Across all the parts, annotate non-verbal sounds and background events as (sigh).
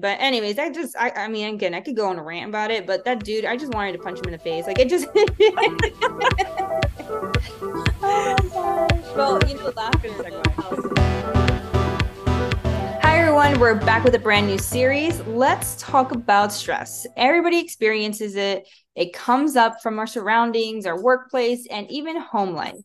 But anyways, I just I, I mean again I could go on a rant about it, but that dude, I just wanted to punch him in the face. Like it just (laughs) oh Well, you know, laughter. Hi everyone, we're back with a brand new series. Let's talk about stress. Everybody experiences it. It comes up from our surroundings, our workplace, and even home life.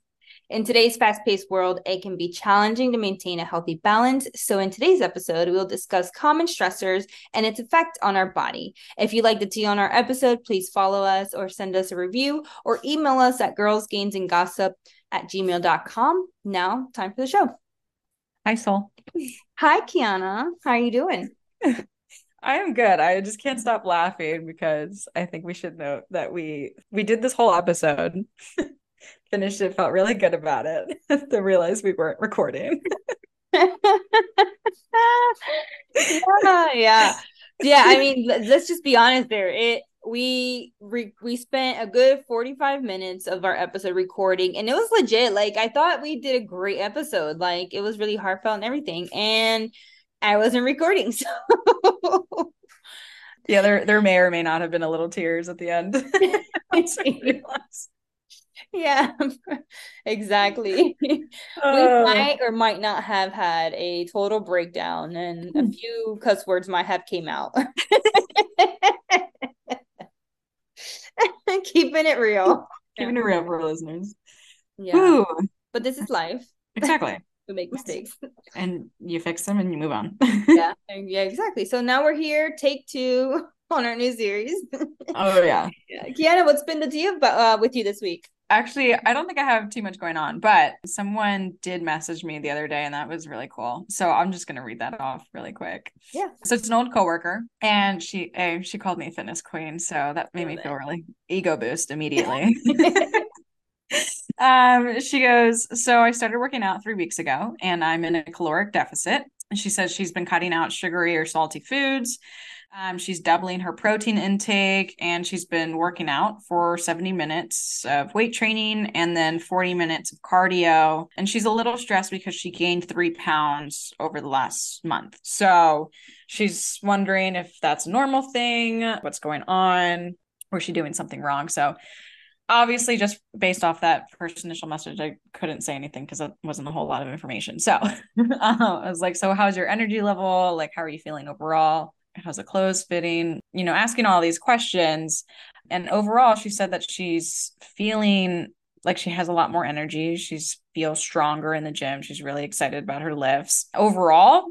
In today's fast paced world, it can be challenging to maintain a healthy balance. So, in today's episode, we'll discuss common stressors and its effect on our body. If you like the tea on our episode, please follow us or send us a review or email us at girlsgainsandgossip at gmail.com. Now, time for the show. Hi, Sol. Hi, Kiana. How are you doing? (laughs) I am good. I just can't stop laughing because I think we should note that we we did this whole episode (laughs) finished it, felt really good about it. (laughs) then realized we weren't recording. (laughs) (laughs) yeah, yeah. Yeah, I mean, let's just be honest there. It we re- we spent a good 45 minutes of our episode recording and it was legit like i thought we did a great episode like it was really heartfelt and everything and i wasn't recording so yeah there there may or may not have been a little tears at the end (laughs) yeah, (laughs) exactly. Uh, (laughs) we might or might not have had a total breakdown, and a few cuss words might have came out. Keeping it real. Keeping it real for listeners. Yeah. Ooh. But this is life. Exactly. we make mistakes. And you fix them and you move on. yeah. Yeah, exactly. So now we're here, take two on our new series. oh yeah. yeah. Kiana, what's been the deal uh, with you this week? Actually, I don't think I have too much going on, but someone did message me the other day and that was really cool. So I'm just going to read that off really quick. Yeah. So it's an old coworker and she a, she called me fitness queen, so that made me feel really ego boost immediately. (laughs) (laughs) um she goes, "So I started working out 3 weeks ago and I'm in a caloric deficit." And she says she's been cutting out sugary or salty foods. Um, she's doubling her protein intake and she's been working out for 70 minutes of weight training and then 40 minutes of cardio. And she's a little stressed because she gained three pounds over the last month. So she's wondering if that's a normal thing, what's going on, or is she doing something wrong? So obviously just based off that first initial message i couldn't say anything because it wasn't a whole lot of information so uh, (laughs) i was like so how's your energy level like how are you feeling overall how's the clothes fitting you know asking all these questions. And overall she said that she's feeling like she has a lot more energy. She's feels stronger in the gym. She's really excited about her lifts. Overall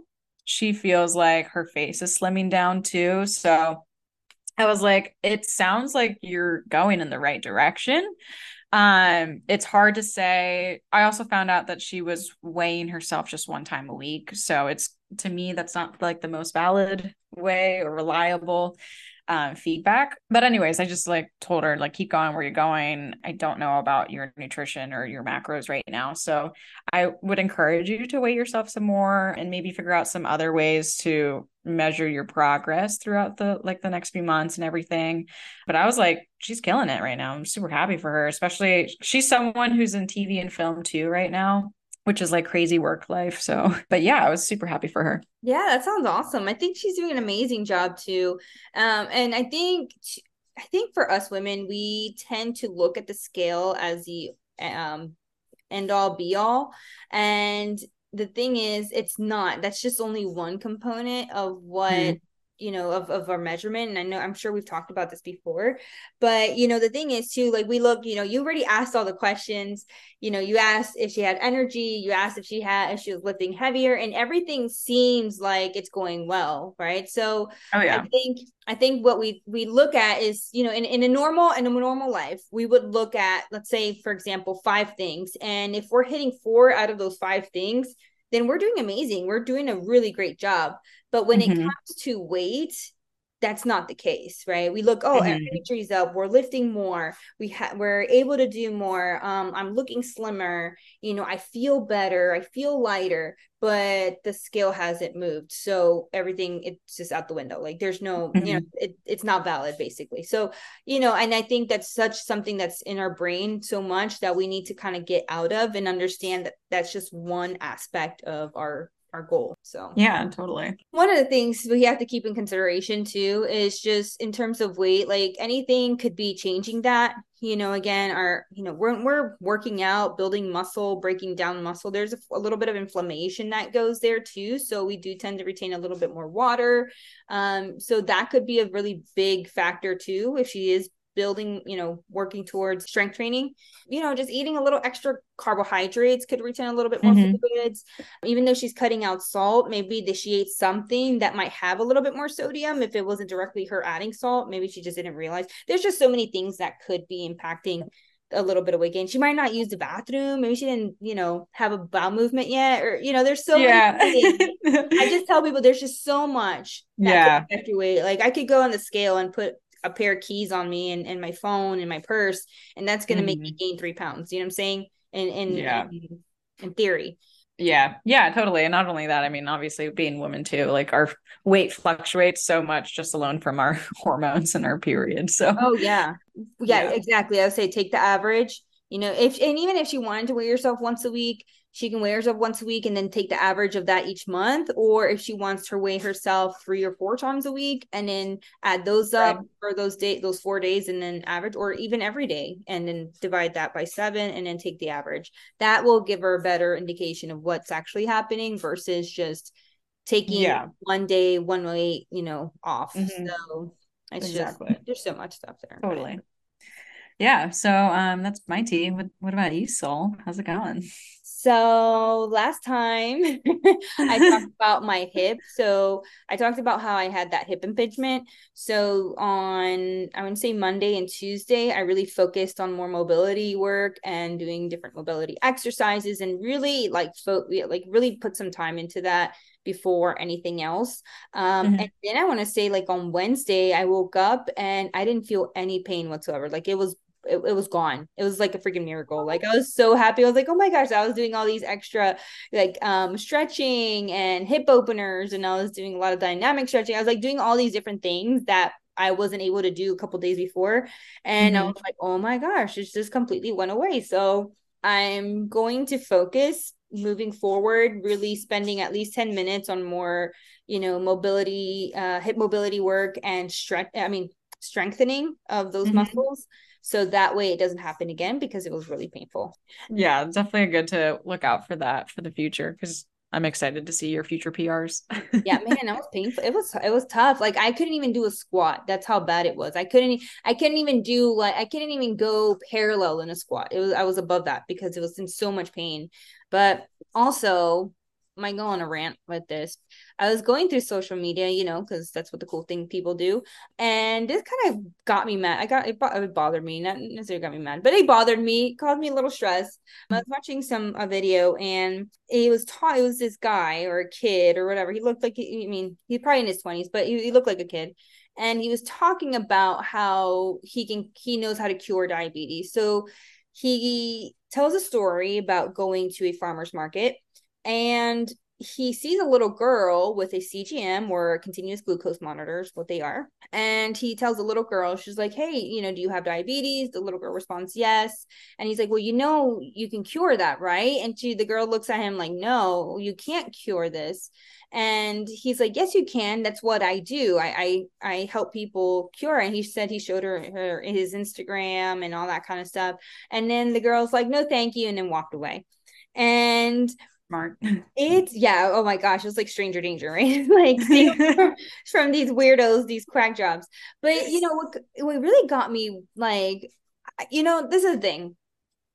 she feels like her face is slimming down too. So i was like it sounds like you're going in the right direction. Um it's hard to say. I also found out that she was weighing herself just one time a week. So it's to me that's not like the most valid way or reliable uh, feedback. But anyways, I just like told her like keep going where you're going. I don't know about your nutrition or your macros right now, so I would encourage you to weigh yourself some more and maybe figure out some other ways to measure your progress throughout the like the next few months and everything. But I was like, she's killing it right now. I'm super happy for her, especially she's someone who's in TV and film too right now which is like crazy work life. So, (laughs) but yeah, I was super happy for her. Yeah, that sounds awesome. I think she's doing an amazing job too. Um, and I think, I think for us women, we tend to look at the scale as the um, end all be all. And the thing is, it's not. That's just only one component of what. Mm you know of, of our measurement and i know i'm sure we've talked about this before but you know the thing is too like we look you know you already asked all the questions you know you asked if she had energy you asked if she had if she was lifting heavier and everything seems like it's going well right so oh, yeah. i think i think what we we look at is you know in, in a normal in a normal life we would look at let's say for example five things and if we're hitting four out of those five things then we're doing amazing. We're doing a really great job. But when mm-hmm. it comes to weight, that's not the case, right? We look, oh, mm-hmm. our energy's up, we're lifting more, we have we're able to do more. Um, I'm looking slimmer, you know, I feel better, I feel lighter, but the scale hasn't moved. So everything it's just out the window. Like there's no, mm-hmm. you know, mm-hmm. it, it's not valid basically. So, you know, and I think that's such something that's in our brain so much that we need to kind of get out of and understand that that's just one aspect of our our goal. So yeah, totally. One of the things we have to keep in consideration too is just in terms of weight, like anything could be changing that. You know, again, our you know we're we're working out, building muscle, breaking down muscle. There's a, a little bit of inflammation that goes there too, so we do tend to retain a little bit more water. Um, so that could be a really big factor too if she is building, you know, working towards strength training, you know, just eating a little extra carbohydrates could retain a little bit more mm-hmm. fluids. Even though she's cutting out salt, maybe that she ate something that might have a little bit more sodium if it wasn't directly her adding salt. Maybe she just didn't realize. There's just so many things that could be impacting a little bit of weight gain. She might not use the bathroom. Maybe she didn't, you know, have a bowel movement yet, or you know, there's so yeah. I just (laughs) tell people there's just so much yeah. affect your weight. Like I could go on the scale and put a pair of keys on me and, and my phone and my purse, and that's going to mm-hmm. make me mm-hmm. gain three pounds. You know what I'm saying? And in, yeah. in, in theory. Yeah, yeah, totally. And not only that, I mean, obviously being women too, like our weight fluctuates so much just alone from our (laughs) hormones and our period. So Oh yeah. Yeah, yeah. exactly. I would say take the average. You know, if and even if she wanted to weigh herself once a week, she can weigh herself once a week and then take the average of that each month or if she wants to weigh herself three or four times a week and then add those up right. for those day those four days and then average or even every day and then divide that by seven and then take the average that will give her a better indication of what's actually happening versus just taking yeah. one day one weight you know off mm-hmm. so it's exactly. just there's so much stuff there totally yeah so um that's my tea what, what about you Sol how's it going so last time (laughs) I talked (laughs) about my hip. So I talked about how I had that hip impingement. So on I would say Monday and Tuesday, I really focused on more mobility work and doing different mobility exercises and really like fo- like really put some time into that before anything else. Um, mm-hmm. And then I want to say, like on Wednesday, I woke up and I didn't feel any pain whatsoever. Like it was it, it was gone. It was like a freaking miracle. Like I was so happy. I was like, oh my gosh, I was doing all these extra like um stretching and hip openers and I was doing a lot of dynamic stretching. I was like doing all these different things that I wasn't able to do a couple days before. And mm-hmm. I was like, oh my gosh, it just completely went away. So I'm going to focus moving forward, really spending at least 10 minutes on more, you know, mobility, uh, hip mobility work and stretch, I mean, strengthening of those mm-hmm. muscles so that way it doesn't happen again because it was really painful yeah definitely good to look out for that for the future because I'm excited to see your future PRs. (laughs) yeah, man, that was painful. It was it was tough. Like I couldn't even do a squat. That's how bad it was. I couldn't I couldn't even do like I couldn't even go parallel in a squat. It was I was above that because it was in so much pain. But also might go on a rant with this. I was going through social media, you know, because that's what the cool thing people do, and this kind of got me mad. I got it, it bothered me, not necessarily got me mad, but it bothered me, caused me a little stress. I was watching some a video, and it was taught. It was this guy or a kid or whatever. He looked like he. I mean, he's probably in his twenties, but he, he looked like a kid, and he was talking about how he can he knows how to cure diabetes. So he tells a story about going to a farmer's market and he sees a little girl with a CGM or continuous glucose monitors, what they are. And he tells the little girl, she's like, Hey, you know, do you have diabetes? The little girl responds, Yes. And he's like, Well, you know, you can cure that, right? And she, the girl looks at him like, No, you can't cure this. And he's like, Yes, you can. That's what I do. I I, I help people cure. And he said he showed her, her his Instagram and all that kind of stuff. And then the girl's like, No, thank you, and then walked away. And smart. It's yeah. Oh my gosh, it's like stranger danger, right? (laughs) like (laughs) from, these weirdos, these crack jobs. But you know what? What really got me like, you know, this is the thing.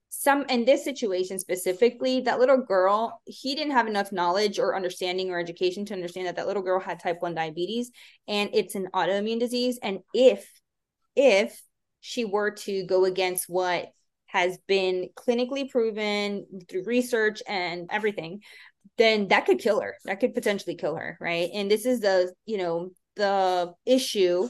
Some in this situation specifically, that little girl, he didn't have enough knowledge or understanding or education to understand that that little girl had type one diabetes, and it's an autoimmune disease. And if if she were to go against what has been clinically proven through research and everything, then that could kill her. That could potentially kill her, right? And this is the, you know, the issue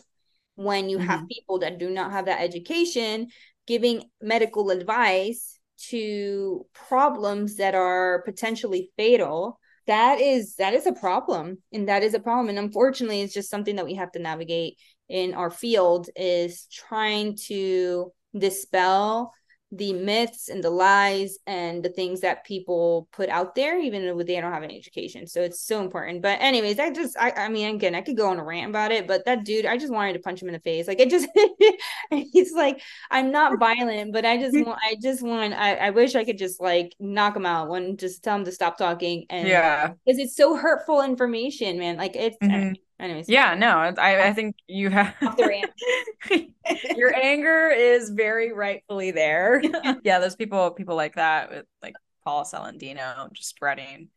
when you mm-hmm. have people that do not have that education giving medical advice to problems that are potentially fatal that is that is a problem and that is a problem and unfortunately it's just something that we have to navigate in our field is trying to dispel the myths and the lies and the things that people put out there even though they don't have an education. So it's so important. But anyways i just i, I mean again i could go on a rant about it but that dude i just wanted to punch him in the face. Like it just (laughs) he's like i'm not violent but i just (laughs) want i just want I, I wish i could just like knock him out and just tell him to stop talking and yeah. because it's so hurtful information man. Like it's mm-hmm. Anyways. Yeah no i i think you have (laughs) your anger is very rightfully there. (laughs) Yeah there's people people like that with like paul saladino just spreading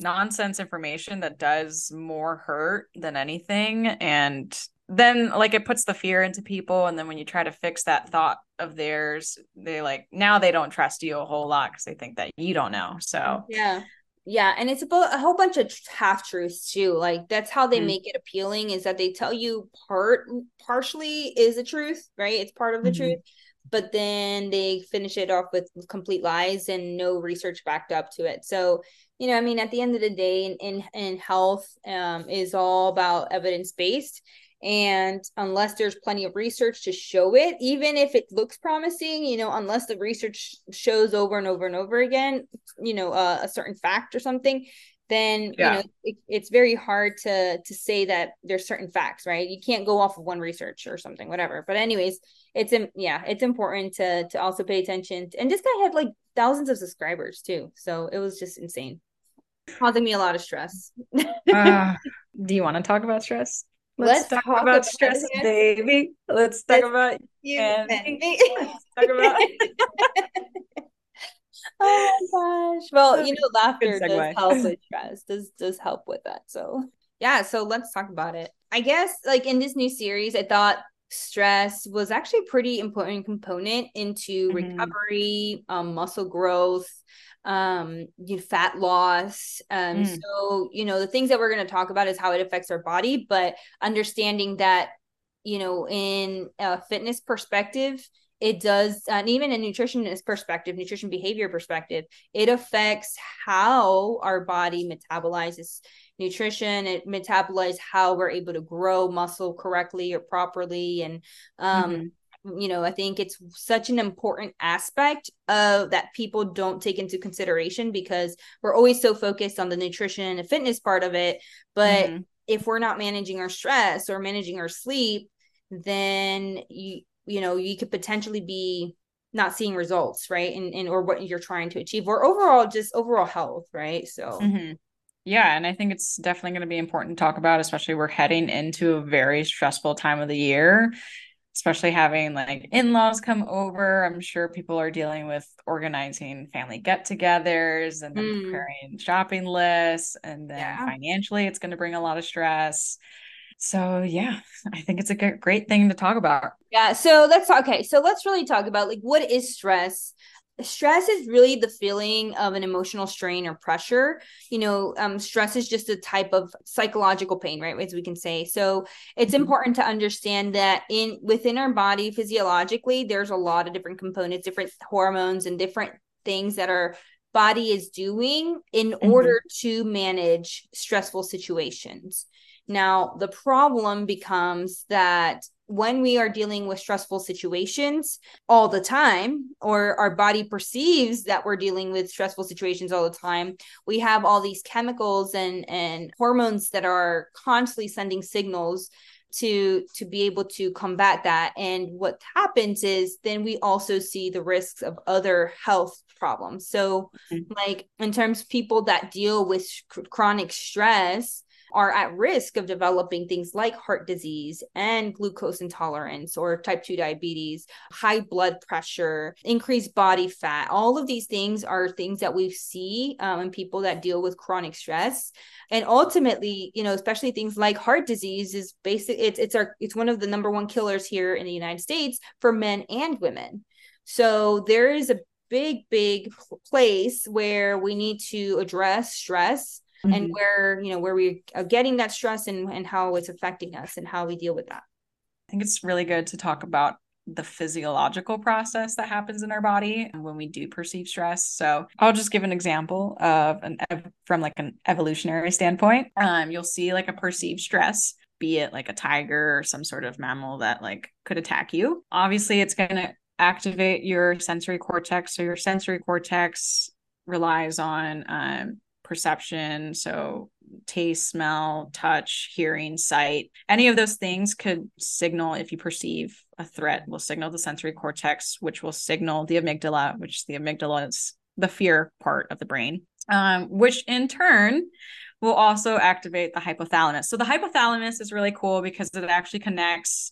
nonsense information that does more hurt than anything. And then like it puts the fear into people. And then when you try to fix that thought of theirs they like now they don't trust you a whole lot because they think that you don't know. So yeah yeah and it's about a whole bunch of half truths too like that's how they mm-hmm. make it appealing is that they tell you part partially is the truth right it's part of the mm-hmm. truth but then they finish it off with complete lies and no research backed up to it so you know i mean at the end of the day in in, in health um, is all about evidence based and unless there's plenty of research to show it even if it looks promising you know unless the research shows over and over and over again you know uh, a certain fact or something then yeah. you know it, it's very hard to to say that there's certain facts right? You can't go off of one research or something whatever. But anyways it's yeah it's important to to also pay attention. And this guy had like thousands of subscribers too. So it was just insane. Causing me a lot of stress. (laughs) Uh, do you want to talk about stress Let's, Let's talk, talk, about, stress, baby. Let's talk about you and me. (laughs) Let's talk about. (laughs) oh my gosh! Well, you know, laughter does help with (laughs) stress. Does does help with that. So yeah. So let's talk about it. I guess like in this new series, I thought stress was actually a pretty important component into mm-hmm. recovery, um, muscle growth, um you know, fat loss. Um mm. so you know the things that we're going to talk about is how it affects our body but understanding that you know in a fitness perspective it does and even a nutritionist perspective nutrition behavior perspective it affects how our body metabolizes nutrition. It metabolizes how we're able to grow muscle correctly or properly and um mm-hmm you know i think it's such an important aspect of that people don't take into consideration because we're always so focused on the nutrition and fitness part of it but mm-hmm. if we're not managing our stress or managing our sleep then you you know you could potentially be not seeing results right and, and or what you're trying to achieve or overall just overall health right so mm-hmm. Yeah, and I think it's definitely going to be important to talk about, especially we're heading into a very stressful time of the year especially having like in-laws come over i'm sure people are dealing with organizing family get-togethers and then mm. preparing shopping lists and then yeah. financially it's going to bring a lot of stress so yeah i think it's a great thing to talk about yeah so let's okay so let's really talk about like what is stress stress is really the feeling of an emotional strain or pressure you know um, stress is just a type of psychological pain right as we can say so it's mm-hmm. important to understand that in within our body physiologically there's a lot of different components different hormones and different things that our body is doing in mm-hmm. order to manage stressful situations now the problem becomes that when we are dealing with stressful situations all the time, or our body perceives that we're dealing with stressful situations all the time, we have all these chemicals and, and hormones that are constantly sending signals to to be able to combat that and what happens is then we also see the risks of other health problems so mm-hmm. like in terms of people that deal with chronic stress are at risk of developing things like heart disease and glucose intolerance or type 2 diabetes, high blood pressure, increased body fat. All of these things are things that we see um, in people that deal with chronic stress. And ultimately, you know, especially things like heart disease is basic. It's it's our it's one of the number one killers here in the United States for men and women. So there is a big, big place where we need to address stress mm-hmm. and where you know where we are getting that stress and and how it's affecting us and how we deal with that i think it's really good to talk about the physiological process that happens in our body when we do perceive stress. So I'll just give an example of an from like an evolutionary standpoint. Um, you'll see like a perceived stress, be it like a tiger or some sort of mammal that like could attack you. Obviously, it's gonna activate your sensory cortex. So your sensory cortex relies on um, perception. So taste, smell, touch, hearing, sight. Any of those things could signal if you perceive a threat will signal the sensory cortex, which will signal the amygdala, which the amygdala is the fear part of the brain, um, which in turn will also activate the hypothalamus. So the hypothalamus is really cool because it actually connects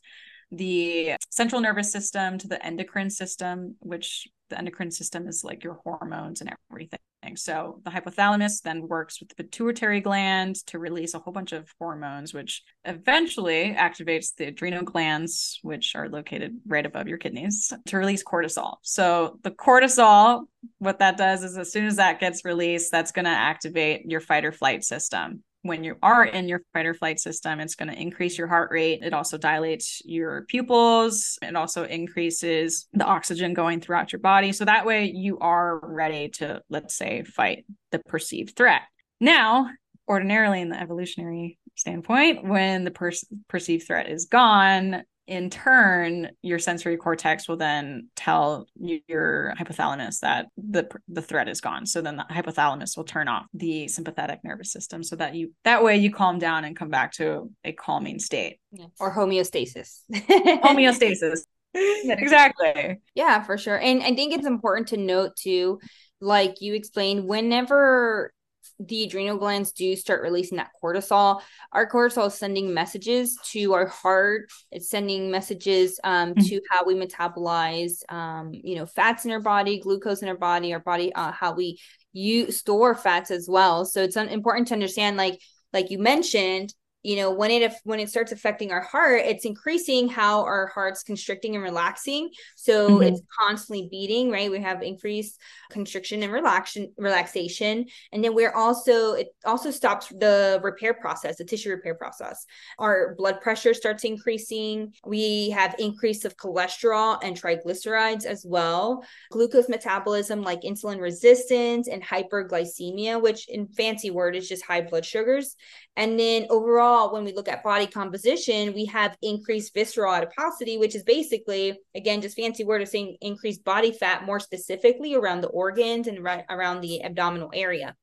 the central nervous system to the endocrine system, which the endocrine system is like your hormones and everything. So the hypothalamus then works with the pituitary gland to release a whole bunch of hormones, which eventually activates the adrenal glands, which are located right above your kidneys, to release cortisol. So the cortisol, what that does is as soon as that gets released, that's going to activate your fight or flight system when you are in your fight or flight system, it's going to increase your heart rate. It also dilates your pupils. It also increases the oxygen going throughout your body. So that way you are ready to, let's say, fight the perceived threat. Now, ordinarily in the evolutionary standpoint, when the per- perceived threat is gone, in turn your sensory cortex will then tell your hypothalamus that the the threat is gone. So then the hypothalamus will turn off the sympathetic nervous system so that you that way you calm down and come back to a calming state. Or homeostasis. (laughs) Homeostasis. Exactly. Yeah for sure. And i think it's important to note too like you explained whenever the adrenal glands do start releasing that cortisol, our cortisol is sending messages to our heart. It's sending messages um, mm-hmm. to how we metabolize, um, you know, fats in our body, glucose in our body, our body, uh, how we you store fats as well. So it's important to understand, like like you mentioned, you know when it when it starts affecting our heart it's increasing how our heart's constricting and relaxing. So mm-hmm. it's constantly beating right? We have increased constriction and relaxation relaxation. And then we're also it also stops the repair process the tissue repair process. Our blood pressure starts increasing. We have increase of cholesterol and triglycerides as well. Glucose metabolism like insulin resistance and hyperglycemia which in fancy word is just high blood sugars. And then overall, when we look at body composition, we have increased visceral adiposity, which is basically, again, just fancy word of saying increased body fat, more specifically around the organs and right around the abdominal area.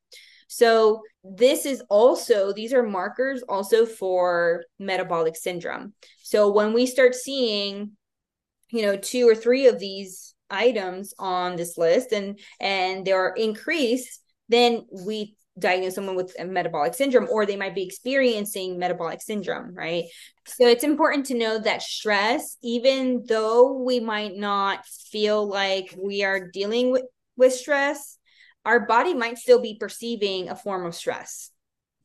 So this is also, these are markers also for metabolic syndrome. So when we start seeing, you know, two or three of these items on this list and and they are increased, then we diagnose someone with a metabolic syndrome or they might be experiencing metabolic syndrome right so it's important to know that stress even though we might not feel like we are dealing with, with stress our body might still be perceiving a form of stress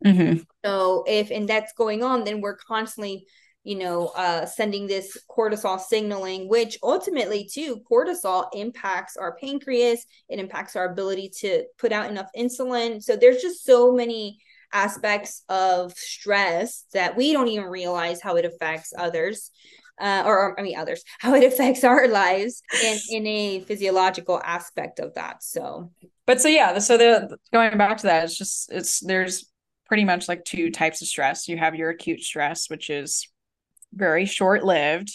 mm-hmm. so if and that's going on then we're constantly you know, uh, sending this cortisol signaling, which ultimately, too, cortisol impacts our pancreas. It impacts our ability to put out enough insulin. So there's just so many aspects of stress that we don't even realize how it affects others. Uh, or, or, I mean, others, (laughs) how it affects our lives in, in a physiological aspect of that. So, but so yeah, so the going back to that, it's just it's there's pretty much like two types of stress. You have your acute stress, which is very short lived.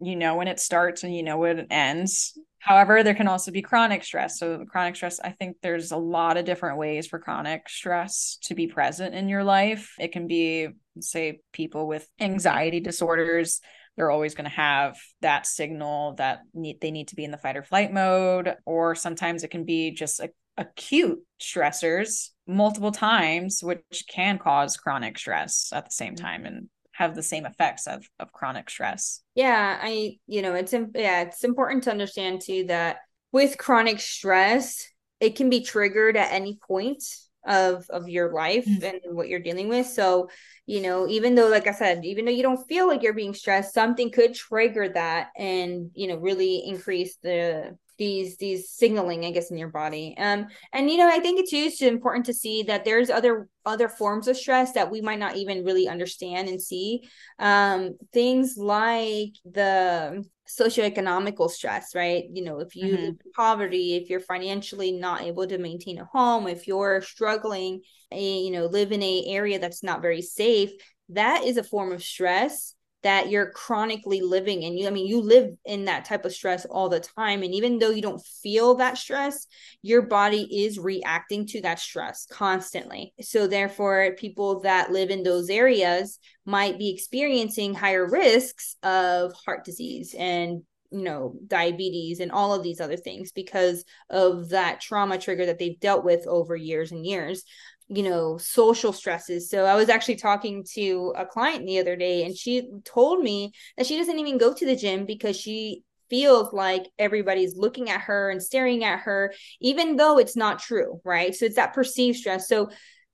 You know when it starts and you know when it ends. However, there can also be chronic stress. So, chronic stress, I think there's a lot of different ways for chronic stress to be present in your life. It can be, say, people with anxiety disorders. They're always going to have that signal that need, they need to be in the fight or flight mode. Or sometimes it can be just a, acute stressors multiple times, which can cause chronic stress at the same mm-hmm. time. And have the same effects of of chronic stress. Yeah, I you know, it's yeah, it's important to understand too that with chronic stress, it can be triggered at any point of of your life mm-hmm. and what you're dealing with. So, you know, even though like I said, even though you don't feel like you're being stressed, something could trigger that and, you know, really increase the these these signaling i guess in your body. Um and you know i think it's used important to see that there's other other forms of stress that we might not even really understand and see. Um things like the socioeconomical stress right? You know if you mm-hmm. live in poverty if you're financially not able to maintain a home if you're struggling a, you know live in a area that's not very safe that is a form of stress that you're chronically living in. You i mean you live in that type of stress all the time and even though you don't feel that stress your body is reacting to that stress constantly. So therefore people that live in those areas might be experiencing higher risks of heart disease and you know diabetes and all of these other things because of that trauma trigger that they've dealt with over years and years you know social stresses. So i was actually talking to a client the other day and she told me that she doesn't even go to the gym because she feels like everybody's looking at her and staring at her even though it's not true right? So it's that perceived stress. So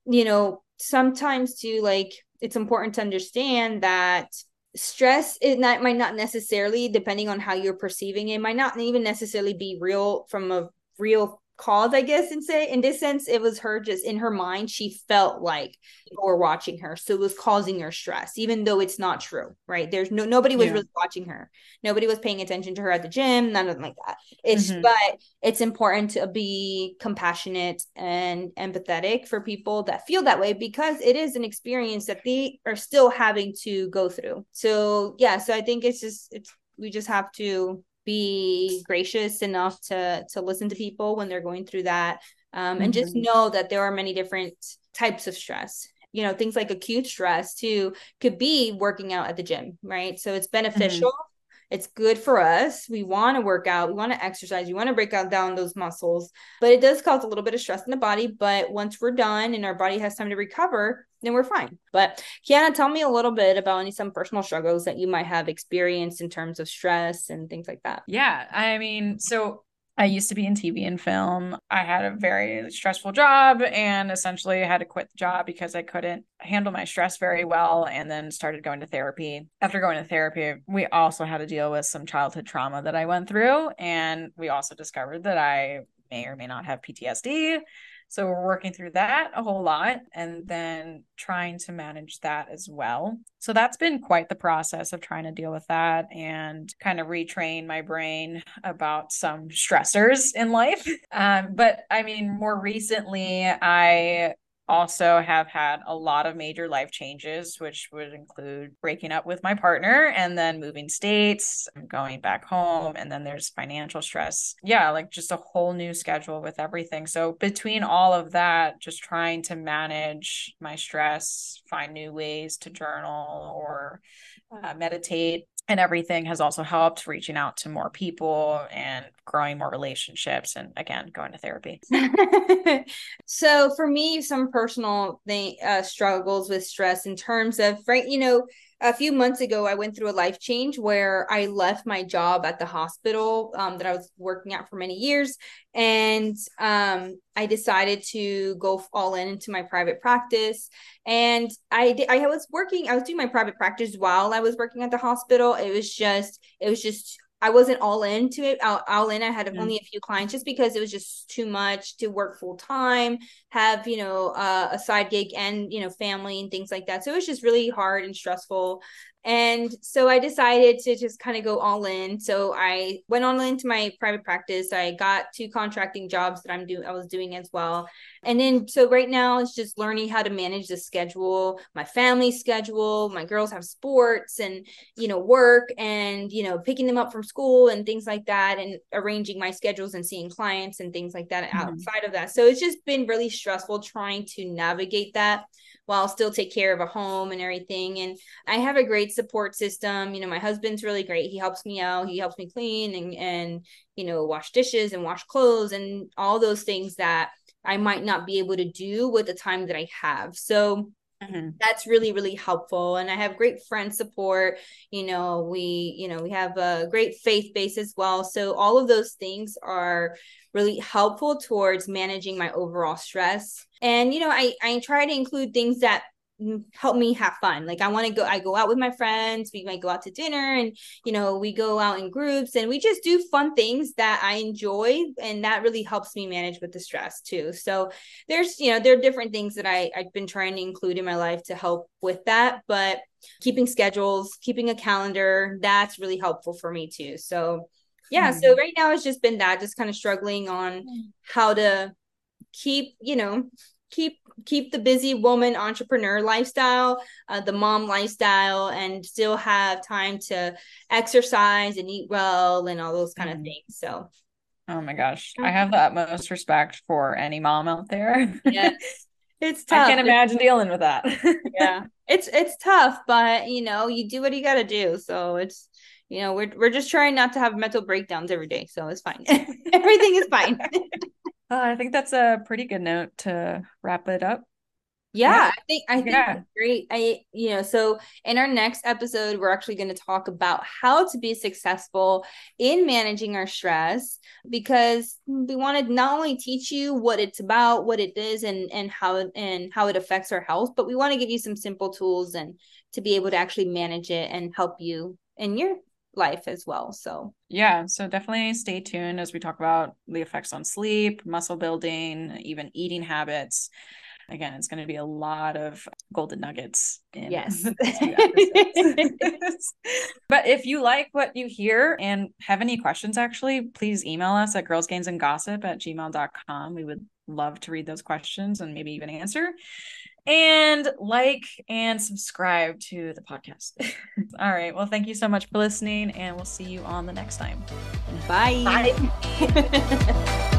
you know sometimes to like it's important to understand that stress it not, might not necessarily depending on how you're perceiving it might not even necessarily be real from a real cause i guess and say in this sense it was her just in her mind she felt like people were watching her. So it was causing her stress even though it's not true right? There's no nobody was yeah. really watching her. Nobody was paying attention to her at the gym none of them like that. It's mm-hmm. but it's important to be compassionate and empathetic for people that feel that way because it is an experience that they are still having to go through. So yeah so i think it's just it's we just have to be gracious enough to to listen to people when they're going through that um, and mm-hmm. just know that there are many different types of stress you know things like acute stress too could be working out at the gym right so it's beneficial mm-hmm. It's good for us. We want to work out. We want to exercise. We want to break out down those muscles. But it does cause a little bit of stress in the body. But once we're done and our body has time to recover, then we're fine. But Kiana, tell me a little bit about any some personal struggles that you might have experienced in terms of stress and things like that. Yeah. I mean, so I used to be in TV and film. I had a very stressful job and essentially had to quit the job because I couldn't handle my stress very well and then started going to therapy. After going to therapy, we also had to deal with some childhood trauma that I went through. And we also discovered that I may or may not have PTSD. So we're working through that a whole lot and then trying to manage that as well. So that's been quite the process of trying to deal with that and kind of retrain my brain about some stressors in life. (laughs) Um, but I mean, more recently, I also have had a lot of major life changes, which would include breaking up with my partner and then moving states, going back home, and then there's financial stress. Yeah, like just a whole new schedule with everything. So, between all of that, just trying to manage my stress, find new ways to journal or uh, meditate and everything has also helped reaching out to more people and growing more relationships and again going to therapy. (laughs) So for me some personal thing uh, struggles with stress in terms of right you know a few months ago, I went through a life change where I left my job at the hospital um, that I was working at for many years. And um, I decided to go all in into my private practice. And I I was working, I was doing my private practice while I was working at the hospital. It was just, it was just I wasn't all into it. All, all in. I had mm-hmm. only a few clients just because it was just too much to work full time, have you know uh, a side gig and you know family and things like that. So it was just really hard and stressful. And so I decided to just kind of go all in. So I went on into my private practice. I got two contracting jobs that I'm doing I was doing as well. And then so right now it's just learning how to manage the schedule, my family schedule. My girls have sports and you know work and you know picking them up from school and things like that and arranging my schedules and seeing clients and things like that mm-hmm. outside of that. So it's just been really stressful trying to navigate that while still take care of a home and everything. And I have a great support system. You know, my husband's really great. He helps me out. He helps me clean and and you know wash dishes and wash clothes and all those things that I might not be able to do with the time that I have. So Mm-hmm. that's really really helpful and i have great friend support you know we you know we have a great faith base as well so all of those things are really helpful towards managing my overall stress and you know i i try to include things that help me have fun. Like I want to go, I go out with my friends. We might go out to dinner and, you know, we go out in groups and we just do fun things that I enjoy. And that really helps me manage with the stress too. So there's, you know, there are different things that I, I've been trying to include in my life to help with that. But keeping schedules, keeping a calendar, that's really helpful for me too. So yeah, mm-hmm. so right now it's just been that, just kind of struggling on how to keep, you know, keep keep the busy woman entrepreneur lifestyle, uh, the mom lifestyle, and still have time to exercise and eat well and all those kind mm. of things. So, oh my gosh, I have the utmost respect for any mom out there. yeah. (laughs) It's tough. I can't imagine dealing with that. (laughs) yeah. It's it's tough, but you know, you do what you got to do. So it's you know, we're we're just trying not to have mental breakdowns every day, so it's fine. (laughs) Everything is fine. Uh, I think that's a pretty good note to wrap it up. Yeah, yeah. I think I think yeah. great. I you know, so in our next episode, we're actually going to talk about how to be successful in managing our stress because we want to not only teach you what it's about, what it is, and and how and how it affects our health, but we want to give you some simple tools and to be able to actually manage it and help you in your life as well. So, yeah, so definitely stay tuned as we talk about the effects on sleep, muscle building, even eating habits. Again, it's going to be a lot of golden nuggets in yes. (laughs) (laughs) but if you like what you hear and have any questions, actually, please email us at girlsgainsandgossip at gmail.com. We would love to read those questions and maybe even answer and like and subscribe to the podcast. (laughs) All right. Well, thank you so much for listening, and we'll see you on the next time. Bye. Bye. (laughs)